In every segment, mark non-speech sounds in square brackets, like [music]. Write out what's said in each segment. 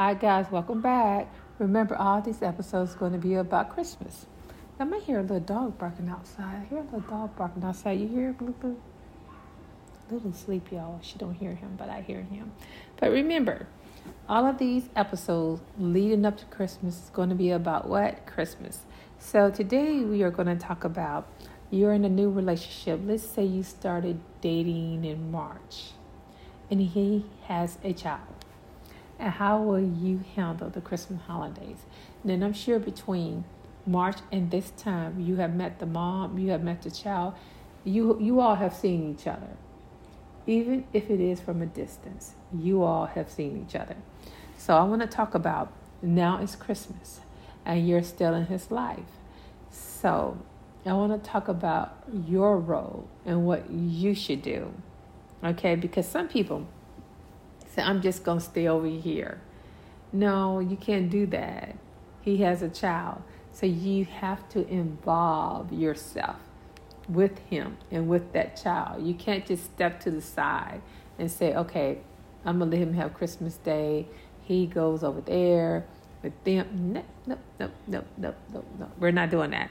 Hi, guys, welcome back. Remember, all these episodes are going to be about Christmas. I might hear a little dog barking outside. I hear a little dog barking outside. You hear Blue Blue? Little sleep, y'all. She don't hear him, but I hear him. But remember, all of these episodes leading up to Christmas is going to be about what? Christmas. So today we are going to talk about you're in a new relationship. Let's say you started dating in March and he has a child. And how will you handle the Christmas holidays? And then I'm sure between March and this time you have met the mom, you have met the child, you you all have seen each other. Even if it is from a distance, you all have seen each other. So I want to talk about now it's Christmas and you're still in his life. So I want to talk about your role and what you should do. Okay, because some people say, I'm just going to stay over here. No, you can't do that. He has a child. So you have to involve yourself with him and with that child. You can't just step to the side and say, okay, I'm going to let him have Christmas Day. He goes over there with them. No, no, no, no, no, no, no. We're not doing that.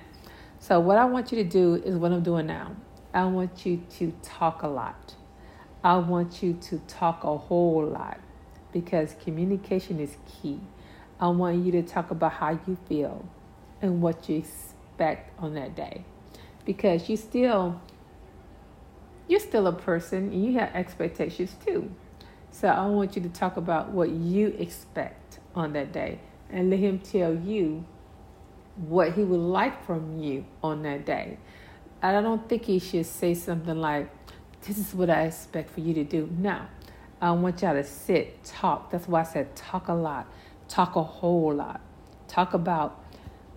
So, what I want you to do is what I'm doing now. I want you to talk a lot. I want you to talk a whole lot because communication is key. I want you to talk about how you feel and what you expect on that day because you still you're still a person and you have expectations too. So I want you to talk about what you expect on that day and let him tell you what he would like from you on that day. I don't think he should say something like, This is what I expect for you to do. No. I want y'all to sit, talk. That's why I said talk a lot, talk a whole lot. Talk about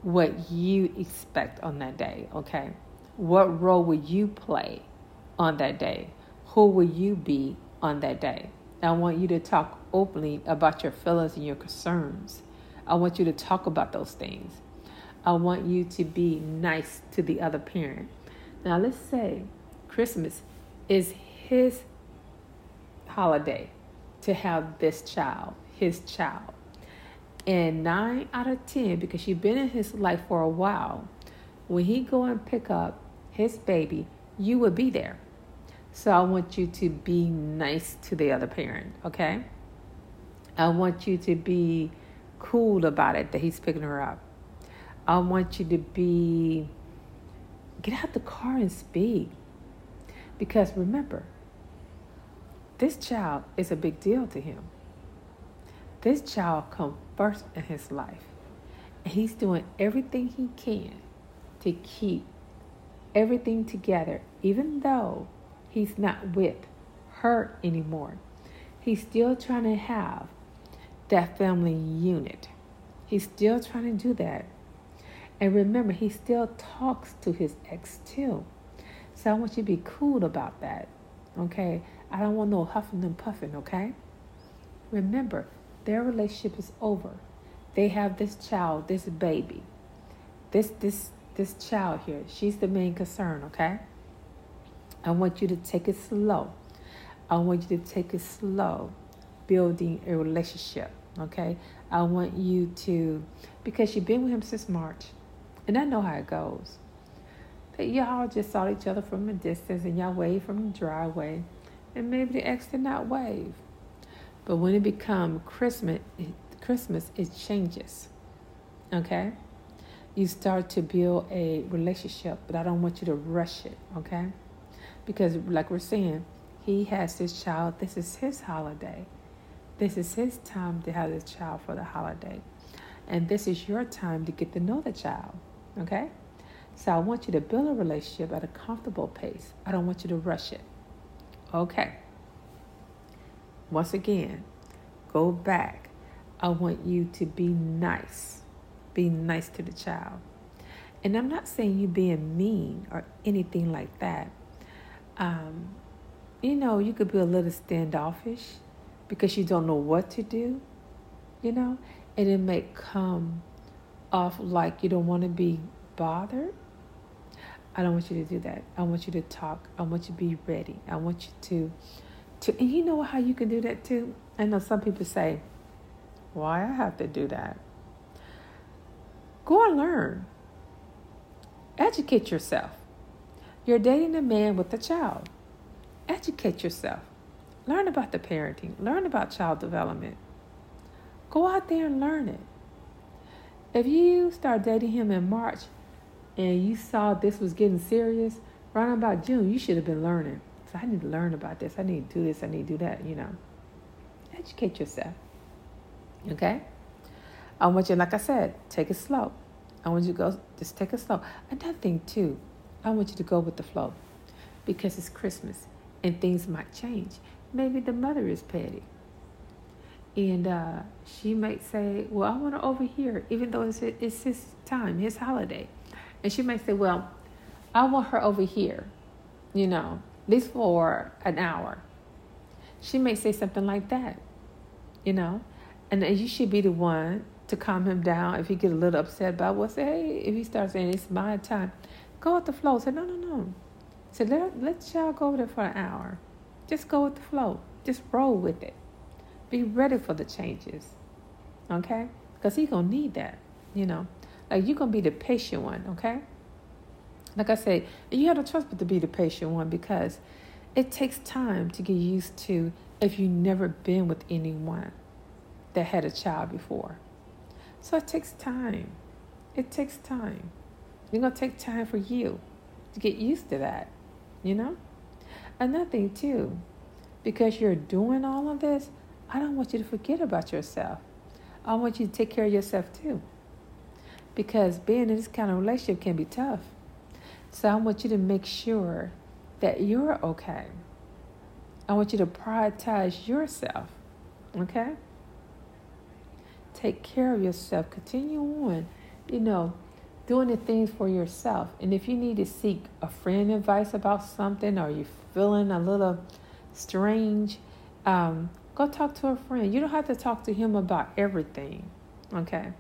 what you expect on that day, okay? What role will you play on that day? Who will you be on that day? I want you to talk openly about your feelings and your concerns. I want you to talk about those things. I want you to be nice to the other parent. Now, let's say Christmas is his holiday to have this child, his child. And nine out of ten, because you've been in his life for a while, when he go and pick up his baby, you will be there. So I want you to be nice to the other parent, okay? I want you to be cool about it that he's picking her up. I want you to be, get out the car and speak. Because remember, this child is a big deal to him. This child comes first in his life. And he's doing everything he can to keep everything together, even though he's not with her anymore. He's still trying to have that family unit. He's still trying to do that. And remember, he still talks to his ex too. So I want you to be cool about that. Okay? I don't want no huffing and puffing, okay? Remember, their relationship is over. They have this child, this baby. This this this child here. She's the main concern, okay? I want you to take it slow. I want you to take it slow building a relationship, okay? I want you to because you've been with him since March. And I know how it goes. Y'all just saw each other from a distance and y'all wave from the driveway. And maybe the ex did not wave. But when it becomes Christmas, Christmas, it changes. Okay? You start to build a relationship, but I don't want you to rush it, okay? Because, like we're saying, he has his child. This is his holiday. This is his time to have this child for the holiday. And this is your time to get to know the child. Okay? So I want you to build a relationship at a comfortable pace. I don't want you to rush it. Okay. Once again, go back. I want you to be nice. Be nice to the child. And I'm not saying you being mean or anything like that. Um, you know, you could be a little standoffish because you don't know what to do, you know, and it may come off like you don't want to be bothered. I don't want you to do that. I want you to talk. I want you to be ready. I want you to to and you know how you can do that too? I know some people say, Why I have to do that? Go and learn. Educate yourself. You're dating a man with a child. Educate yourself. Learn about the parenting. Learn about child development. Go out there and learn it. If you start dating him in March and you saw this was getting serious, right about June, you should have been learning. So I need to learn about this. I need to do this. I need to do that, you know. Educate yourself. Okay? I want you, like I said, take it slow. I want you to go, just take it slow. Another thing, too, I want you to go with the flow because it's Christmas and things might change. Maybe the mother is petty. And uh, she might say, Well, I want to over here, even though it's, it's his time, his holiday. And she might say, Well, I want her over here, you know, at least for an hour. She may say something like that, you know, and you should be the one to calm him down if he get a little upset about what. Say, hey, if he starts saying it's my time, go with the flow. Say, no, no, no. Say, let let y'all go over there for an hour. Just go with the flow. Just roll with it. Be ready for the changes, okay? Because he gonna need that, you know. Like you're gonna be the patient one, okay? Like I say, you have to trust but to be the patient one because it takes time to get used to if you've never been with anyone that had a child before. So it takes time. It takes time. It's gonna take time for you to get used to that, you know? Another thing too, because you're doing all of this, I don't want you to forget about yourself. I want you to take care of yourself too. Because being in this kind of relationship can be tough. So I want you to make sure that you're okay. I want you to prioritize yourself. Okay? Take care of yourself. Continue on, you know, doing the things for yourself. And if you need to seek a friend advice about something or you're feeling a little strange, um, go talk to a friend. You don't have to talk to him about everything. Okay?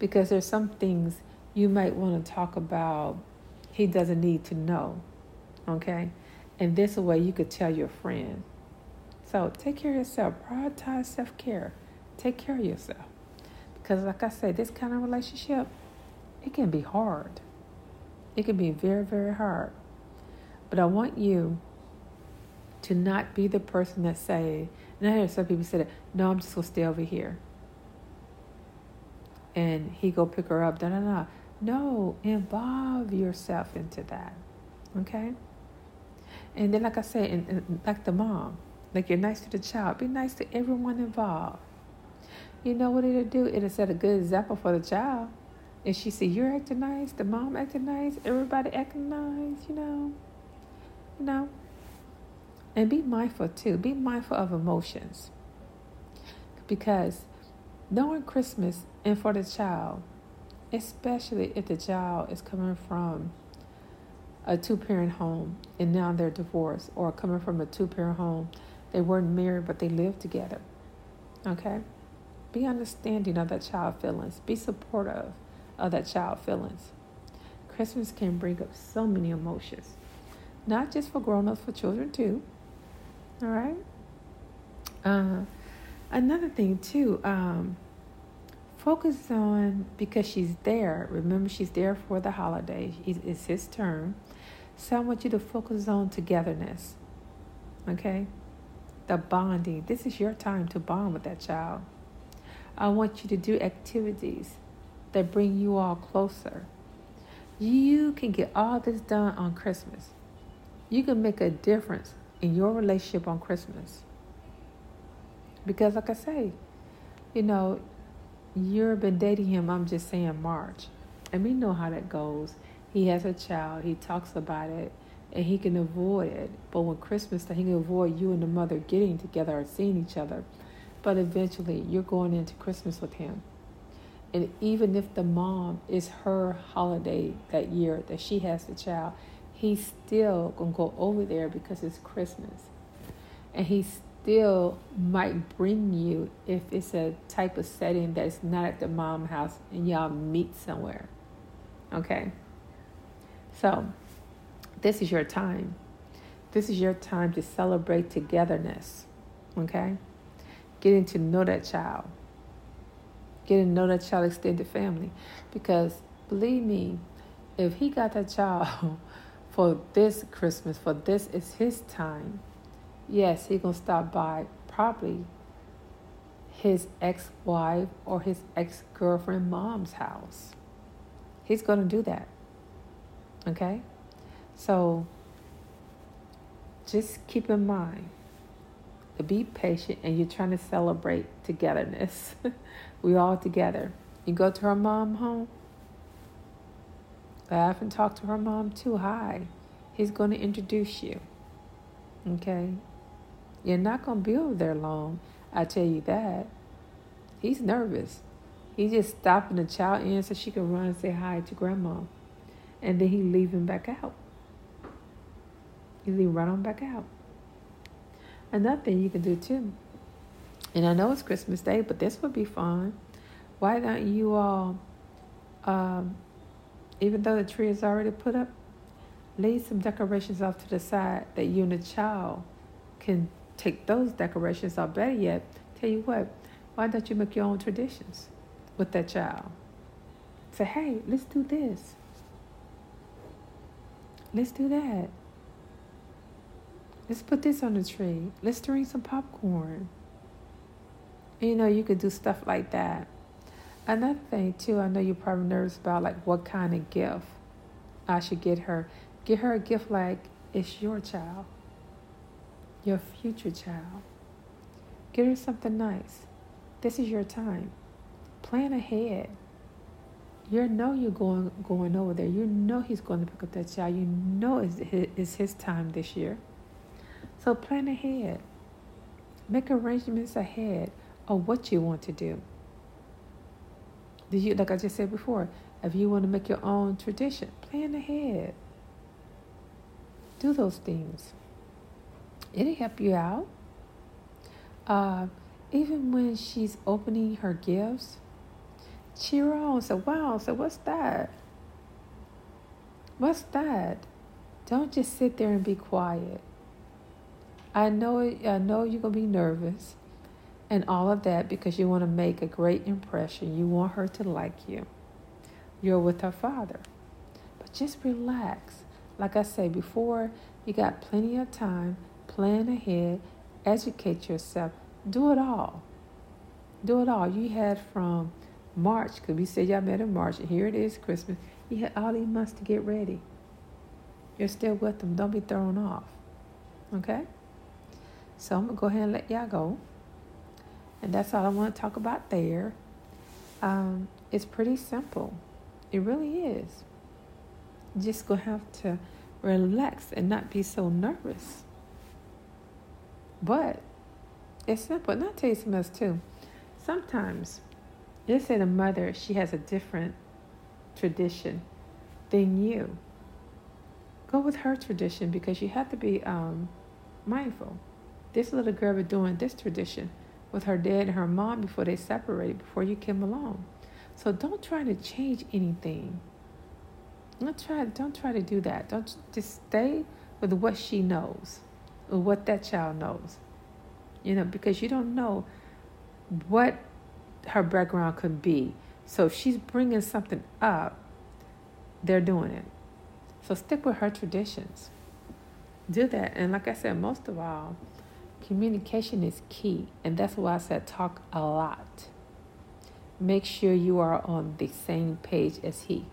Because there's some things you might want to talk about he doesn't need to know. Okay? And this way you could tell your friend. So take care of yourself. Prioritize self care. Take care of yourself. Because, like I said, this kind of relationship, it can be hard. It can be very, very hard. But I want you to not be the person that say, and I hear some people say that, no, I'm just gonna stay over here. And he go pick her up, da da da. No, involve yourself into that. Okay? And then, like I said, and, and like the mom, like you're nice to the child, be nice to everyone involved. You know what it'll do? It'll set a good example for the child. And she see you're acting nice, the mom acting nice, everybody acting nice, you know. You know. And be mindful too. Be mindful of emotions. Because knowing Christmas and for the child, especially if the child is coming from a two parent home and now they're divorced, or coming from a two parent home, they weren't married but they lived together. Okay? Be understanding of that child feelings. Be supportive of that child feelings. Christmas can bring up so many emotions, not just for grown ups, for children too. All right. Uh, another thing too. Um, focus on because she's there. Remember, she's there for the holiday. It's his turn. So I want you to focus on togetherness. Okay? The bonding. This is your time to bond with that child. I want you to do activities that bring you all closer. You can get all this done on Christmas. You can make a difference in your relationship on Christmas. Because, like I say, you know, you've been dating him, I'm just saying March. And we know how that goes. He has a child, he talks about it, and he can avoid it. But when Christmas, he can avoid you and the mother getting together or seeing each other. But eventually, you're going into Christmas with him. And even if the mom is her holiday that year that she has the child, he's still going to go over there because it's Christmas. And he still might bring you if it's a type of setting that's not at the mom house and y'all meet somewhere. Okay? So, this is your time. This is your time to celebrate togetherness. Okay? Getting to know that child. getting to know that child extended family. Because believe me, if he got that child [laughs] for this Christmas, for this is his time, yes, he gonna stop by probably his ex-wife or his ex-girlfriend mom's house. He's gonna do that. Okay? So just keep in mind be patient and you're trying to celebrate togetherness. [laughs] we all together. You go to her mom home, laugh and talk to her mom too. Hi. He's going to introduce you. Okay? You're not going to be over there long. I tell you that. He's nervous. He's just stopping the child in so she can run and say hi to grandma. And then he leaving back out. He leave right on back out. Another thing you can do too, and I know it's Christmas Day, but this would be fun. Why don't you all, um, even though the tree is already put up, leave some decorations off to the side that you and the child can take those decorations off. Better yet, tell you what, why don't you make your own traditions with that child? Say, hey, let's do this. Let's do that. Let's put this on the tree. Let's drink some popcorn. You know, you could do stuff like that. Another thing, too, I know you're probably nervous about like what kind of gift I should get her. Get her a gift like it's your child, your future child. Get her something nice. This is your time. Plan ahead. You know you're going going over there. You know he's going to pick up that child. You know it's his, it's his time this year. So plan ahead. Make arrangements ahead of what you want to do. Did you like I just said before, if you want to make your own tradition, plan ahead. Do those things. It'll help you out. Uh, even when she's opening her gifts, cheer on. Say, wow, so what's that? What's that? Don't just sit there and be quiet. I know I know you're gonna be nervous and all of that because you want to make a great impression. You want her to like you. You're with her father. But just relax. Like I say before, you got plenty of time. Plan ahead. Educate yourself. Do it all. Do it all. You had from March, because we said y'all met in March, and here it is, Christmas. You had all these months to get ready. You're still with them. Don't be thrown off. Okay? So I'm going to go ahead and let y'all go. And that's all I want to talk about there. Um, it's pretty simple. It really is. just going to have to relax and not be so nervous. But it's simple. And I'll tell you something else too. Sometimes, let's say the mother, she has a different tradition than you. Go with her tradition because you have to be um, mindful. This little girl was doing this tradition with her dad and her mom before they separated, before you came along. So don't try to change anything. Don't try, don't try to do that. Don't just stay with what she knows, what that child knows. You know, because you don't know what her background could be. So if she's bringing something up, they're doing it. So stick with her traditions. Do that. And like I said, most of all, Communication is key, and that's why I said talk a lot. Make sure you are on the same page as he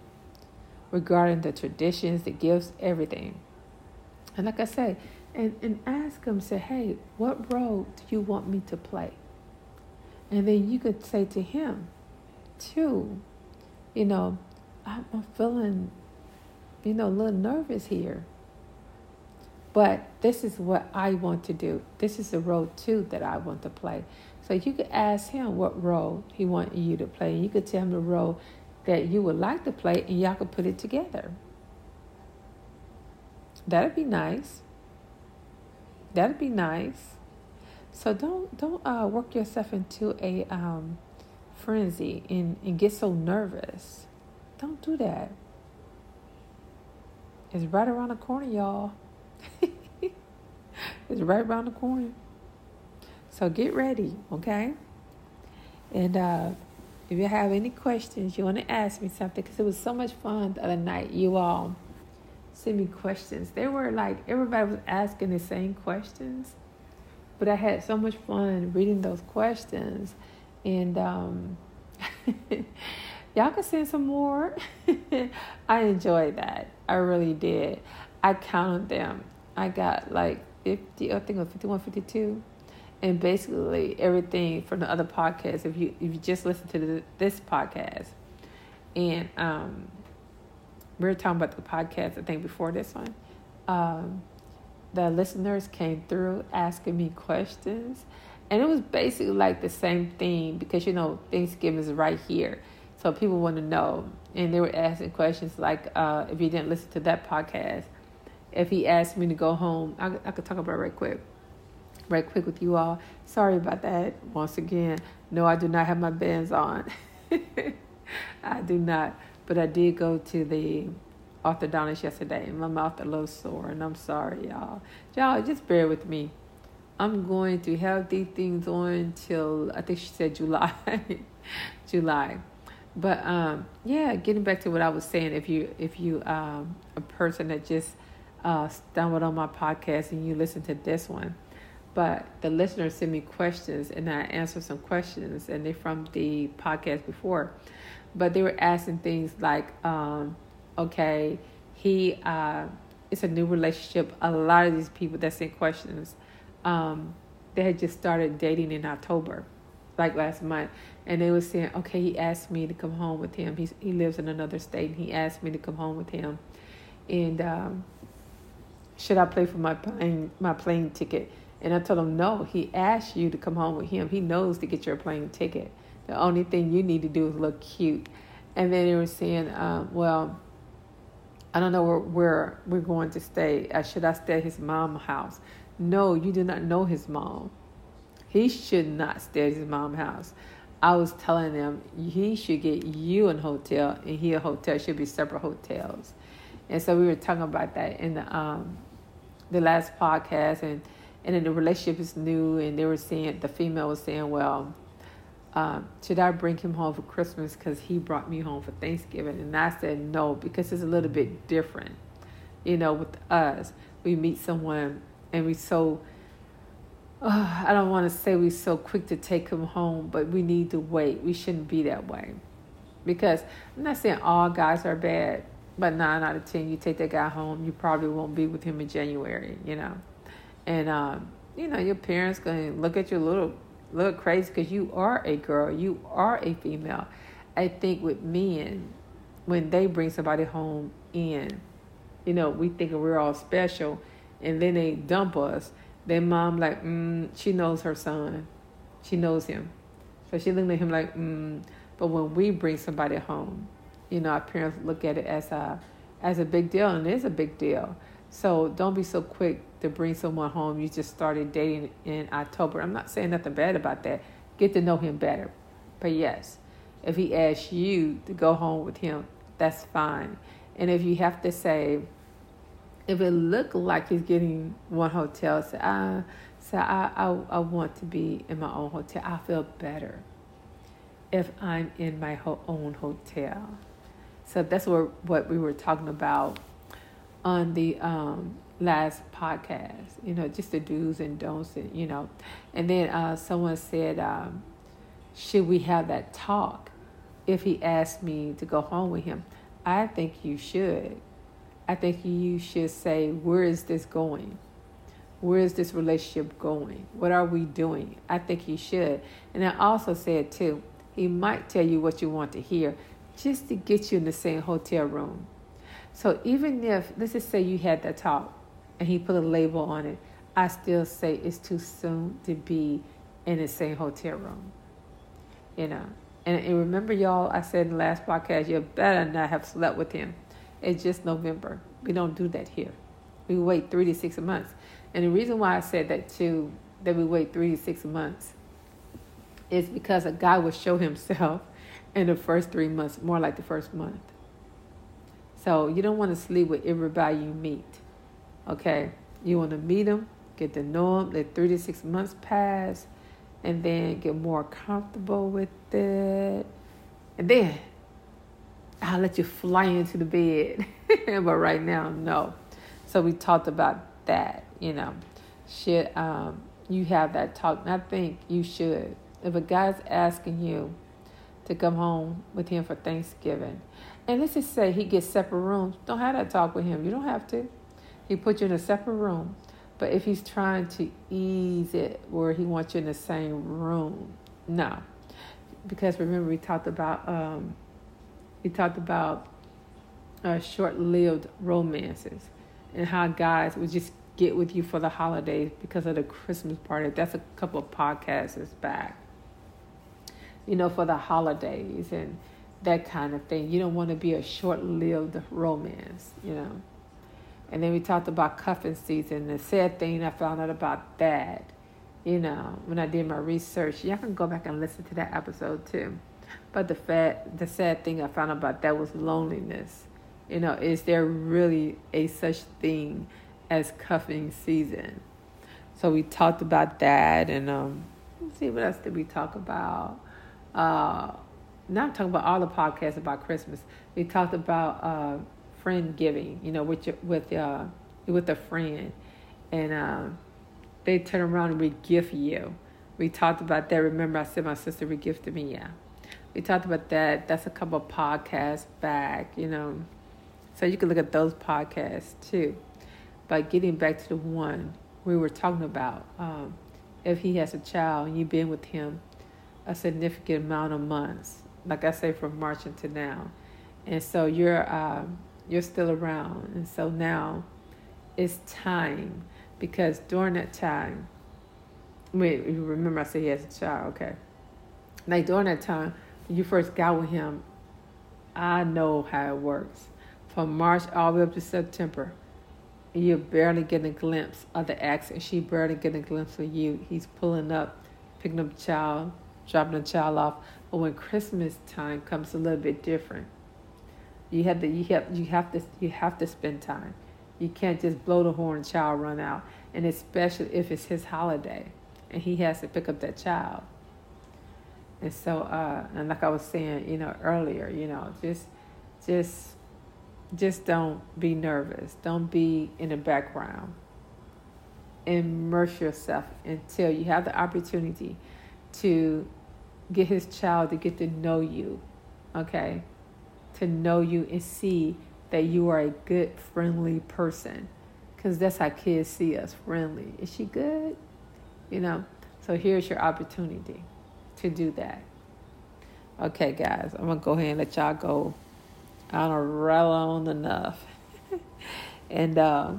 regarding the traditions, the gifts, everything. And like I say, and, and ask him, say, hey, what role do you want me to play? And then you could say to him, too, you know, I'm feeling, you know, a little nervous here. But this is what I want to do. This is the role too that I want to play. So you could ask him what role he wants you to play. And you could tell him the role that you would like to play and y'all could put it together. That'd be nice. That'd be nice. So don't don't uh, work yourself into a um, frenzy and, and get so nervous. Don't do that. It's right around the corner, y'all. [laughs] it's right around the corner. So get ready, okay? And uh, if you have any questions, you want to ask me something, because it was so much fun the other night. You all sent me questions. They were like everybody was asking the same questions, but I had so much fun reading those questions, and um, [laughs] y'all can send some more. [laughs] I enjoyed that. I really did. I counted them. I got like 50, I think it was 51, 52 and basically everything from the other podcasts. If you if you just listen to the, this podcast, and um, we were talking about the podcast, I think before this one, um, the listeners came through asking me questions, and it was basically like the same thing because you know Thanksgiving is right here, so people want to know, and they were asking questions like, uh, if you didn't listen to that podcast, if he asked me to go home, I, I could talk about it right quick right quick with you all. Sorry about that once again. No, I do not have my bands on. [laughs] I do not. But I did go to the orthodontist yesterday and my mouth a little sore and I'm sorry y'all. Y'all just bear with me. I'm going to have these things on till I think she said July. [laughs] July. But um, yeah, getting back to what I was saying, if you if you um, a person that just uh, stumbled on my podcast and you listen to this one, but the listeners send me questions and I answer some questions and they're from the podcast before. But they were asking things like, um, okay, he uh, it's a new relationship. A lot of these people that sent questions, um, they had just started dating in October, like last month, and they were saying, okay, he asked me to come home with him. He's, he lives in another state, and he asked me to come home with him, and um, should I pay for my plane my plane ticket? And I told him, no, he asked you to come home with him. He knows to get your plane ticket. The only thing you need to do is look cute. And then they were saying, um, well, I don't know where, where we're going to stay. Uh, should I stay at his mom's house? No, you do not know his mom. He should not stay at his mom's house. I was telling them he should get you a hotel and he a hotel should be separate hotels. And so we were talking about that in the um, the last podcast and and then the relationship is new, and they were saying the female was saying, "Well, um, should I bring him home for Christmas because he brought me home for Thanksgiving?" And I said no because it's a little bit different. You know, with us, we meet someone and we so. Uh, I don't want to say we're so quick to take him home, but we need to wait. We shouldn't be that way. Because I'm not saying all guys are bad, but nine out of ten, you take that guy home, you probably won't be with him in January, you know and um, you know your parents gonna look at you a little little crazy because you are a girl, you are a female. I think with men, when they bring somebody home in, you know, we think we're all special, and then they dump us. Then mom like, mm, she knows her son, she knows him, so she looking at him like, mm. But when we bring somebody home, you know, our parents look at it as a as a big deal, and it is a big deal. So don't be so quick to bring someone home you just started dating in October. I'm not saying nothing bad about that. Get to know him better. But yes, if he asks you to go home with him, that's fine. And if you have to say, if it look like he's getting one hotel, say, I, say I, I, I want to be in my own hotel. I feel better if I'm in my ho- own hotel. So that's what what we were talking about on the um, last podcast, you know, just the do's and don'ts, and, you know. And then uh, someone said, um, should we have that talk if he asked me to go home with him? I think you should. I think you should say, where is this going? Where is this relationship going? What are we doing? I think you should. And I also said, too, he might tell you what you want to hear just to get you in the same hotel room. So even if, let's just say you had that talk and he put a label on it, I still say it's too soon to be in the same hotel room. You know, and, and remember, y'all, I said in the last podcast, you better not have slept with him. It's just November. We don't do that here. We wait three to six months. And the reason why I said that too, that we wait three to six months, is because a guy will show himself in the first three months, more like the first month. So you don't want to sleep with everybody you meet. Okay, you want to meet them, get to know them, let three to six months pass, and then get more comfortable with it. And then I'll let you fly into the bed. [laughs] but right now, no. So we talked about that, you know. Should um, you have that talk? And I think you should. If a guy's asking you to come home with him for Thanksgiving, and let's just say he gets separate rooms, don't have that talk with him. You don't have to. He put you in a separate room. But if he's trying to ease it where he wants you in the same room, no. Because remember we talked about um, we talked about uh, short-lived romances and how guys would just get with you for the holidays because of the Christmas party. That's a couple of podcasts back. You know, for the holidays and that kind of thing. You don't want to be a short-lived romance, you know. And then we talked about cuffing season. The sad thing I found out about that, you know, when I did my research, y'all can go back and listen to that episode too. But the fat, the sad thing I found out about that was loneliness. You know, is there really a such thing as cuffing season? So we talked about that, and um, let's see what else did we talk about. Uh, not talking about all the podcasts about Christmas. We talked about uh, friend giving, you know, with your, with uh, with a friend, and uh, they turn around and regift you. We talked about that. Remember, I said my sister regifted me. Yeah, we talked about that. That's a couple of podcasts back, you know. So you can look at those podcasts too. But getting back to the one we were talking about, um, if he has a child and you've been with him a significant amount of months, like I say, from March until now, and so you're um, you're still around. And so now it's time because during that time, wait, remember I said he has a child, okay. Like during that time, when you first got with him, I know how it works. From March all the way up to September, you're barely getting a glimpse of the ex, and she barely getting a glimpse of you. He's pulling up, picking up the child, dropping the child off. But when Christmas time comes, a little bit different you have to you have you have to you have to spend time. You can't just blow the horn, child run out, and especially if it's his holiday, and he has to pick up that child. And so, uh, and like I was saying, you know, earlier, you know, just, just, just don't be nervous. Don't be in the background. Immerse yourself until you have the opportunity to get his child to get to know you. Okay to know you and see that you are a good, friendly person. Because that's how kids see us friendly. Is she good? You know? So here's your opportunity to do that. Okay, guys, I'm going to go ahead and let y'all go on a roll on enough. [laughs] and uh,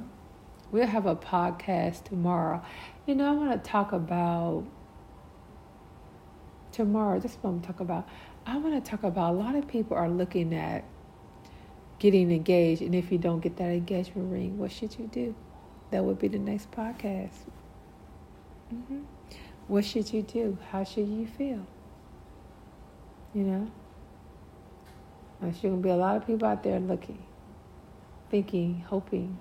we'll have a podcast tomorrow. You know, I want to talk about tomorrow. This is what I'm talking about. I want to talk about a lot of people are looking at getting engaged, and if you don't get that engagement ring, what should you do? That would be the next podcast. Mm-hmm. What should you do? How should you feel? You know? There's going to be a lot of people out there looking, thinking, hoping,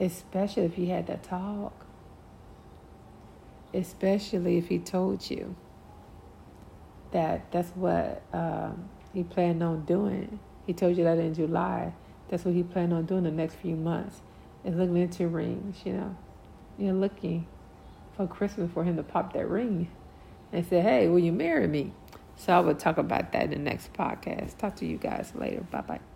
especially if you had that talk. Especially if he told you that that's what um, he planned on doing. He told you that in July. That's what he planned on doing the next few months. Is looking into rings, you know. You're looking for Christmas for him to pop that ring and say, hey, will you marry me? So I will talk about that in the next podcast. Talk to you guys later. Bye bye.